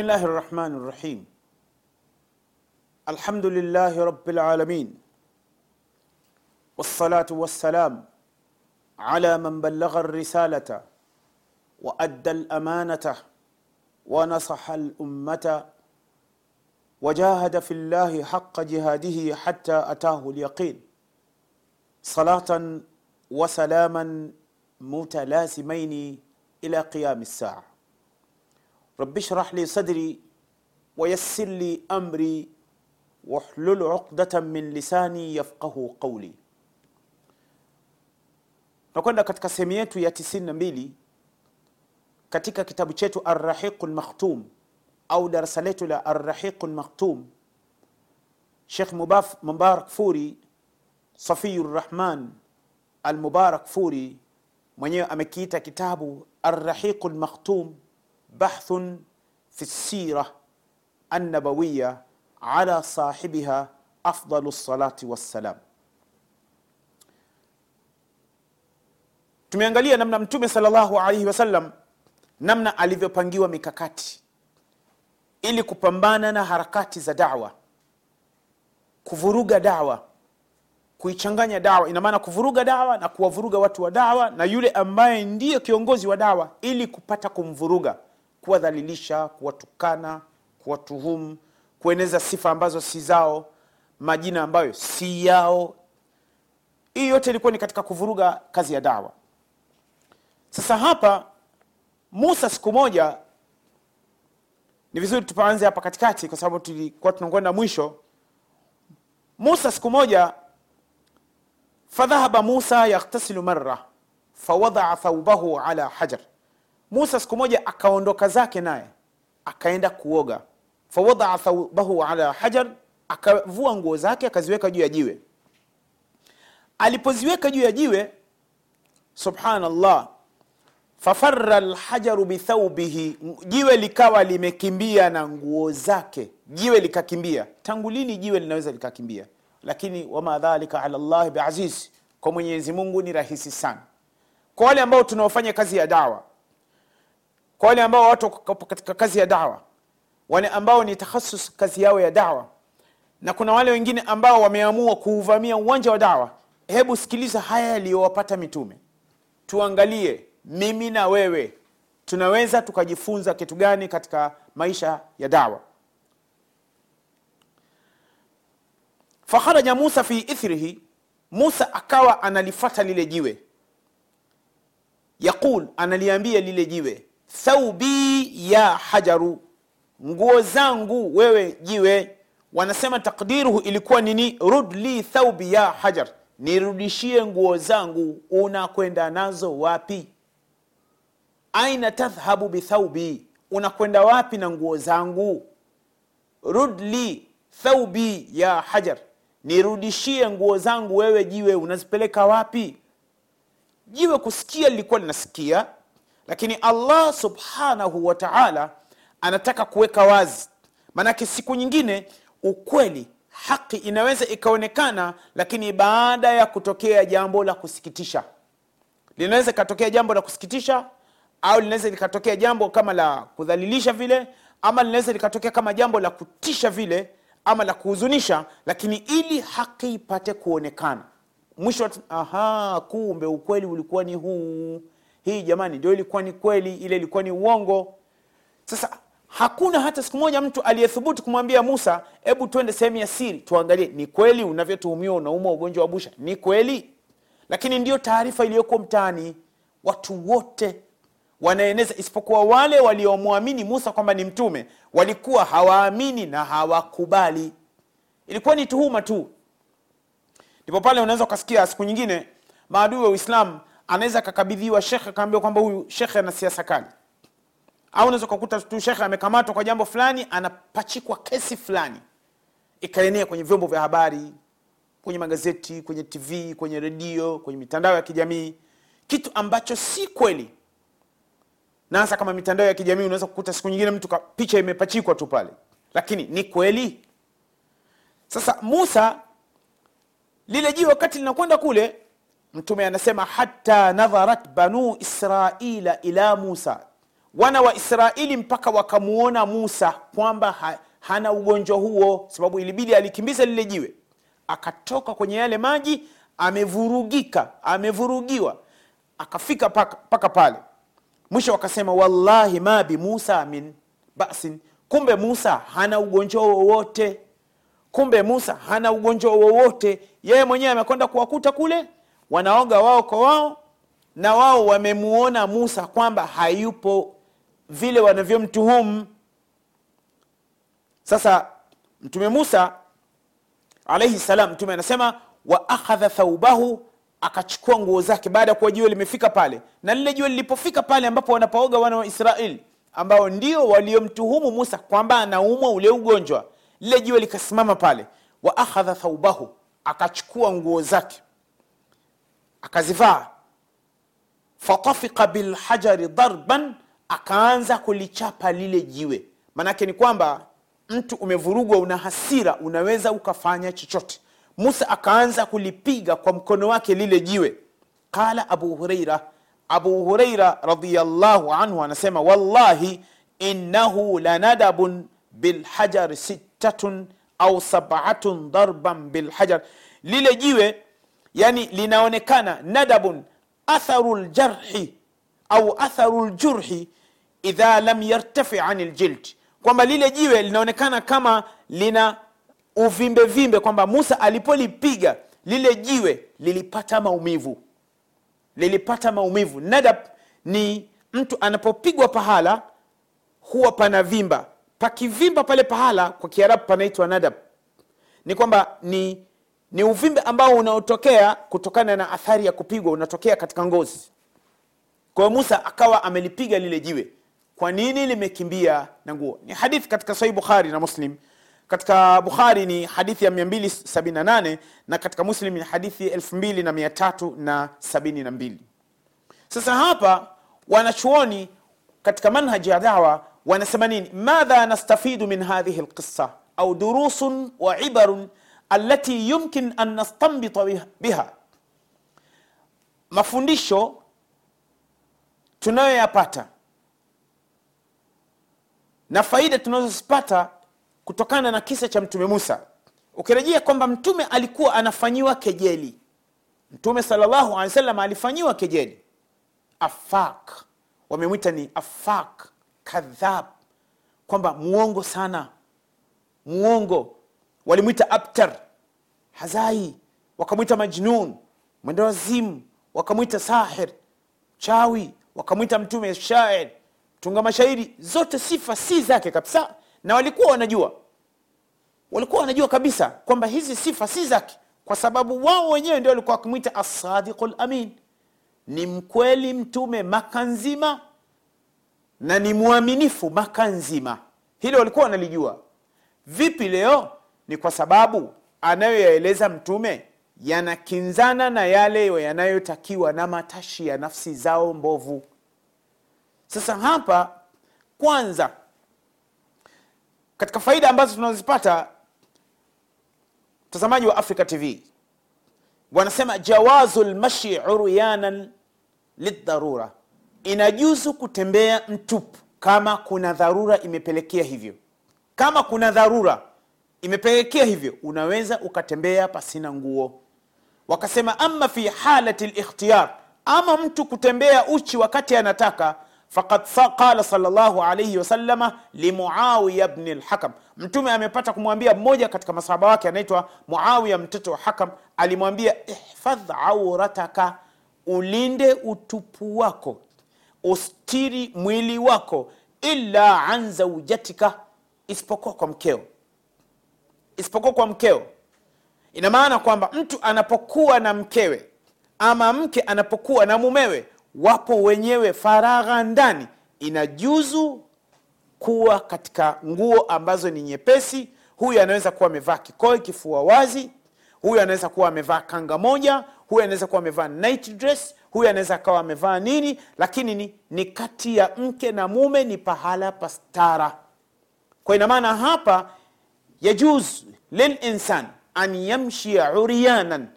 بسم الله الرحمن الرحيم الحمد لله رب العالمين والصلاة والسلام على من بلغ الرسالة وأدى الأمانة ونصح الأمة وجاهد في الله حق جهاده حتى أتاه اليقين صلاة وسلاما متلازمين إلى قيام الساعة رب اشرح لي صدري ويسر لي أمري واحلل عقدة من لساني يفقه قولي. نكوننا لك sehemu يا تسين 92 كاتيكا كتابو شاتو الرحيق المختوم أو darasa لا الرحيق المختوم شيخ مباف مبارك فوري صفي الرحمن المبارك فوري من mwenyewe amekiita كتابو الرحيق المختوم bahthun fi sira annabawiya ala sahibiha afdalu salati wassalam. Tumeangalia namna Mtume sallallahu alaihi wasallam namna alivyopangiwa mikakati ili kupambana na harakati za dawa, kuvuruga dawa, kuichanganya dawa. Ina maana kuvuruga dawa na kuwavuruga watu wa dawa na yule ambaye ndiye kiongozi wa dawa, ili kupata kumvuruga, kuwadhalilisha, kuwatukana, kuwatuhumu, kueneza sifa ambazo si zao, majina ambayo si yao. Hii yote ilikuwa ni katika kuvuruga kazi ya dawa. Sasa hapa Musa siku moja, ni vizuri tupaanze hapa katikati, kwa sababu tulikuwa tunakwenda mwisho. Musa siku moja fadhahaba Musa yakhtasilu marra fawadaa thaubahu ala hajar. Musa siku moja akaondoka zake naye akaenda kuoga, fawadaa thaubahu ala hajar, akavua nguo zake akaziweka juu ya jiwe. Alipoziweka juu ya jiwe, subhanallah, fafarra lhajaru bithaubihi, jiwe likawa limekimbia na nguo zake. Jiwe likakimbia. Tangu lini jiwe linaweza likakimbia? Lakini wama dhalika ala llahi biaziz, kwa Mwenyezi Mungu ni rahisi sana. Kwa wale ambao tunaofanya kazi ya dawa, kwa wale ambao watu katika kazi ya dawa, wale ambao ni takhasus kazi yao ya dawa, na kuna wale wengine ambao wameamua kuuvamia uwanja wa dawa. Hebu sikiliza haya yaliyowapata mitume, tuangalie mimi na wewe tunaweza tukajifunza kitu gani katika maisha ya dawa. Fakharaja Musa fi ithrihi, Musa akawa analifata lile jiwe, yaqul, analiambia lile jiwe, thaubi ya hajaru, nguo zangu wewe jiwe. Wanasema takdiruhu ilikuwa nini? Rud li thaubi ya hajar, nirudishie nguo zangu. Unakwenda nazo wapi? aina tadhhabu bithaubi, unakwenda wapi na nguo zangu? Rudli thaubi ya hajar, nirudishie nguo zangu wewe jiwe, unazipeleka wapi? Jiwe kusikia lilikuwa linasikia, lakini Allah subhanahu wa ta'ala anataka kuweka wazi, maanake siku nyingine ukweli, haki inaweza ikaonekana, lakini baada ya kutokea jambo la kusikitisha, linaweza ikatokea jambo la kusikitisha au linaweza likatokea jambo kama la kudhalilisha vile, ama linaweza likatokea kama jambo la kutisha vile, ama la kuhuzunisha, lakini ili haki ipate kuonekana. Mwisho, aha, kumbe ukweli ulikuwa ni huu. Hii jamani, ndio ilikuwa ni kweli, ile ilikuwa ni uongo. Sasa hakuna hata siku moja mtu aliyethubutu kumwambia Musa, hebu twende sehemu ya siri tuangalie, ni kweli unavyotuhumiwa unaumwa ugonjwa wa busha, ni kweli? Lakini ndiyo taarifa iliyokuwa mtaani, watu wote wanaeneza, isipokuwa wale waliomwamini Musa kwamba ni mtume, walikuwa hawaamini na hawakubali. Ilikuwa ni tuhuma tu. Ndipo pale unaweza ukasikia siku nyingine maadui wa Uislamu anaweza akakabidhiwa shekhe, akaambiwa kwamba huyu shekhe ana siasa kali. Au unaweza ukakuta tu shekhe amekamatwa kwa jambo fulani anapachikwa kesi fulani ikaenea kwenye vyombo vya habari kwenye magazeti kwenye tv kwenye redio kwenye mitandao ya kijamii. Kitu ambacho si kweli. Na hasa kama mitandao ya kijamii unaweza kukuta siku nyingine mtu picha imepachikwa tu pale. Lakini ni kweli. Sasa musa lile jiwe wakati linakwenda kule mtume anasema hata nadharat banu israila ila musa. Wana wa israeli mpaka wakamuona musa kwamba ha, hana ugonjwa huo sababu ilibidi alikimbiza lile jiwe. Akatoka kwenye yale maji amevurugika amevurugiwa akafika paka pale. Mwisho wakasema wallahi ma bi musa min basin. Kumbe musa hana ugonjwa wowote. Kumbe musa hana ugonjwa wowote. Yeye mwenyewe amekwenda kuwakuta kule wanaoga wao kwa wao na wao wamemuona musa kwamba hayupo vile wanavyomtuhumu. Sasa mtume musa alaihi salam mtume anasema wa akhadha thaubahu akachukua nguo zake baada ya kuwa jua limefika pale. Na lile jua lilipofika pale ambapo wanapooga wana wa israeli ambao ndio waliomtuhumu musa kwamba anaumwa ule ugonjwa lile jua likasimama pale. Wa akhadha thaubahu akachukua nguo zake akazivaa. Fatafika bilhajari darban akaanza kulichapa lile jiwe. Maanake ni kwamba mtu umevurugwa una hasira unaweza ukafanya chochote. Musa akaanza kulipiga kwa mkono wake lile jiwe. Qala abu hureira abu hureira radiallahu anhu anasema wallahi innahu lanadabun bilhajari sittatun au sabatun darban bilhajar lile jiwe yani linaonekana nadabun atharu ljarhi au atharu ljurhi idha lam yartafi ani ljild kwamba lile jiwe linaonekana kama lina uvimbe vimbe kwamba musa alipolipiga lile jiwe lilipata maumivu. Lilipata maumivu. Nadab ni mtu anapopigwa pahala huwa pana vimba. Pakivimba pale pahala kwa kiarabu panaitwa nadab. Ni kwamba ni ni uvimbe ambao unaotokea kutokana na athari ya kupigwa unatokea katika ngozi. Kwa musa akawa amelipiga lile jiwe. Kwa nini limekimbia na nguo? Ni hadithi katika sahih bukhari na muslim. Katika bukhari ni hadithi ya 278 na katika muslim ni hadithi 2372 sasa hapa wanachuoni katika manhaji ya dawa wanasema nini? Madha nastafidu min hadhihi lqissa au durusun wa ibarun alati yumkin an nastambita biha- mafundisho tunayoyapata na faida tunazozipata kutokana na kisa cha mtume musa. Ukirejea kwamba mtume alikuwa anafanyiwa kejeli. Mtume salllahu alehi wasallam alifanyiwa kejeli. Afak wamemwita ni afak kadhab. Kwamba muongo sana. Muongo walimwita abtar hazai wakamwita majnun mwenda wazimu wakamwita sahir chawi wakamwita mtume shair. Tunga mashairi zote sifa si zake kabisa na walikuwa wanajua. Walikuwa wanajua kabisa kwamba hizi sifa si zake kwa sababu wao wenyewe ndio walikuwa wakimwita asadiu lamin ni mkweli mtume maka nzima na ni mwaminifu maka nzima. Hilo walikuwa wanalijua. Vipi leo ni kwa sababu anayoyaeleza mtume yanakinzana na yale yanayotakiwa na matashi ya nafsi zao mbovu. Sasa hapa kwanza katika faida ambazo tunazipata mtazamaji wa africa tv wanasema jawazu lmashi uryanan lidharura inajuzu kutembea mtupu kama kuna dharura imepelekea hivyo. Kama kuna dharura imepelekea hivyo unaweza ukatembea pasina nguo. Wakasema ama fi halati likhtiyar ama mtu kutembea uchi wakati anataka fakad sa- qala salllahu alaihi wasalama limuawiya bni lhakam mtume amepata kumwambia mmoja katika masahaba wake anaitwa muawiya mtoto wa hakam alimwambia ihfadh aurataka ulinde utupu wako ustiri mwili wako illa an zaujatika isipokuwa kwa mkeo isipokuwa kwa mkeo. Ina maana kwamba mtu anapokuwa na mkewe ama mke anapokuwa na mumewe wapo wenyewe faragha ndani. Inajuzu kuwa katika nguo ambazo ni nyepesi. Huyu anaweza kuwa amevaa kikoi kifua wazi. Huyu anaweza kuwa amevaa kanga moja. Huyu anaweza kuwa amevaa night dress. Huyu anaweza akawa amevaa nini. Lakini ni, ni kati ya mke na mume ni pahala pa stara. Kwa ina maana hapa yajuz lilinsan an yamshia uryanan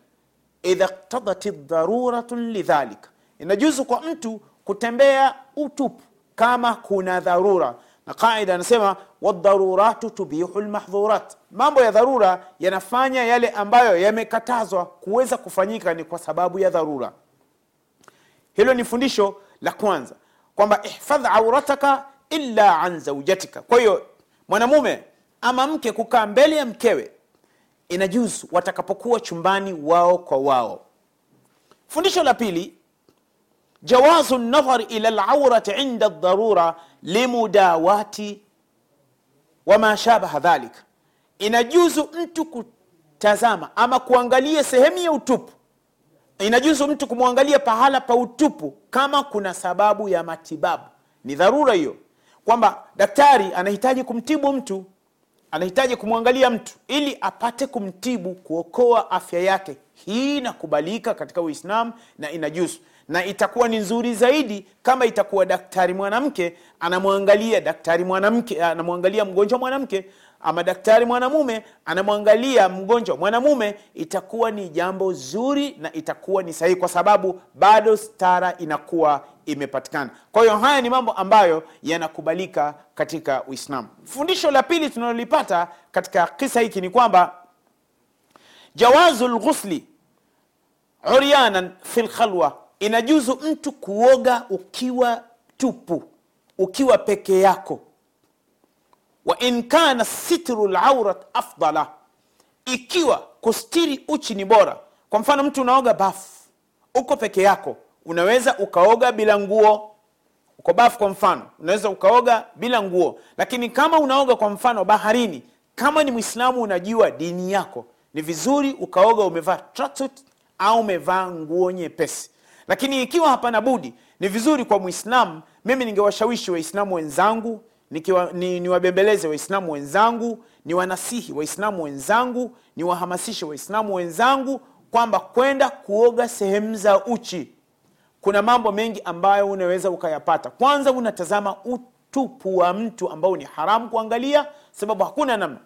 idha qtadat dharuratu lidhalika inajuzu kwa mtu kutembea utupu kama kuna dharura. Na qaida anasema wadharuratu tubihu lmahdhurat mambo ya dharura yanafanya yale ambayo yamekatazwa kuweza kufanyika ni kwa sababu ya dharura. Hilo ni fundisho la kwanza kwamba ihfadh aurataka illa an zaujatika kwa hiyo mwanamume ama mke kukaa mbele ya mkewe inajuzu watakapokuwa chumbani wao kwa wao. Fundisho la pili jawazu nadhar ila laurati inda dharura limudawati wama shabaha dhalika inajuzu mtu kutazama ama kuangalia sehemu ya utupu. Inajuzu mtu kumwangalia pahala pa utupu kama kuna sababu ya matibabu. Ni dharura hiyo. Kwamba daktari anahitaji kumtibu mtu anahitaji kumwangalia mtu ili apate kumtibu kuokoa afya yake. Hii inakubalika katika uislamu na inajuzu na itakuwa ni nzuri zaidi kama itakuwa daktari mwanamke anamwangalia daktari mwanamke anamwangalia mgonjwa mwanamke ama daktari mwanamume anamwangalia mgonjwa. Mwanamume itakuwa ni jambo zuri na itakuwa ni sahihi kwa sababu bado stara inakuwa imepatikana. Kwa hiyo haya ni mambo ambayo yanakubalika katika uislamu. Fundisho la pili tunalolipata katika kisa hiki ni kwamba jawazu lghusli uryanan fi lkhalwa inajuzu mtu kuoga ukiwa tupu ukiwa peke yako wa in kana sitru laurat afdala. Ikiwa kustiri uchi ni bora kwa mfano mtu unaoga bafu uko peke yako unaweza ukaoga bila nguo. Uko bafu kwa mfano unaweza ukaoga bila nguo. Lakini kama unaoga kwa mfano baharini kama ni mwislamu unajua dini yako ni vizuri ukaoga umevaa tracksuit au umevaa nguo nyepesi. Lakini ikiwa hapana budi ni vizuri kwa mwislamu mimi ningewashawishi waislamu wenzangu nikiwa, ni, niwabembeleze waislamu wenzangu niwanasihi waislamu wenzangu niwahamasishe waislamu wenzangu kwamba kwenda kuoga sehemu za uchi. Kuna mambo mengi ambayo unaweza ukayapata. Kwanza unatazama utupu wa mtu ambao ni haramu kuangalia sababu hakuna namna.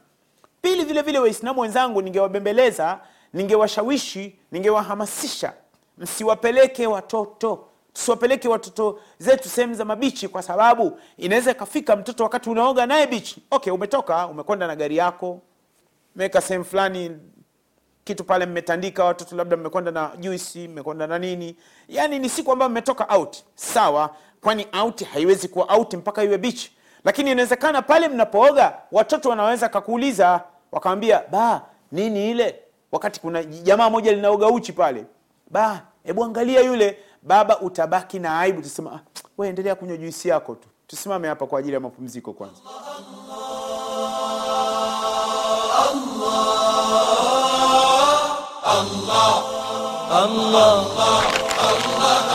Pili vile vile waislamu wenzangu ningewabembeleza ningewashawishi ningewahamasisha. Msiwapeleke watoto tusiwapeleke watoto zetu sehemu za mabichi kwa sababu inaweza ikafika mtoto wakati unaoga naye bichi. Okay umetoka umekwenda na gari yako meweka sehemu fulani kitu pale mmetandika watoto labda mmekwenda na juisi mmekwenda na nini. Yaani ni siku ambayo mmetoka out. Sawa kwani out haiwezi kuwa out mpaka iwe bichi. Lakini inawezekana pale mnapooga watoto wanaweza kakuuliza wakawambia ba nini ile? Wakati kuna jamaa moja linaoga uchi pale. Ba hebu angalia yule baba utabaki na aibu. Tusema ah, we endelea kunywa juisi yako tu. Tusimame hapa kwa ajili ya mapumziko kwanza. Allah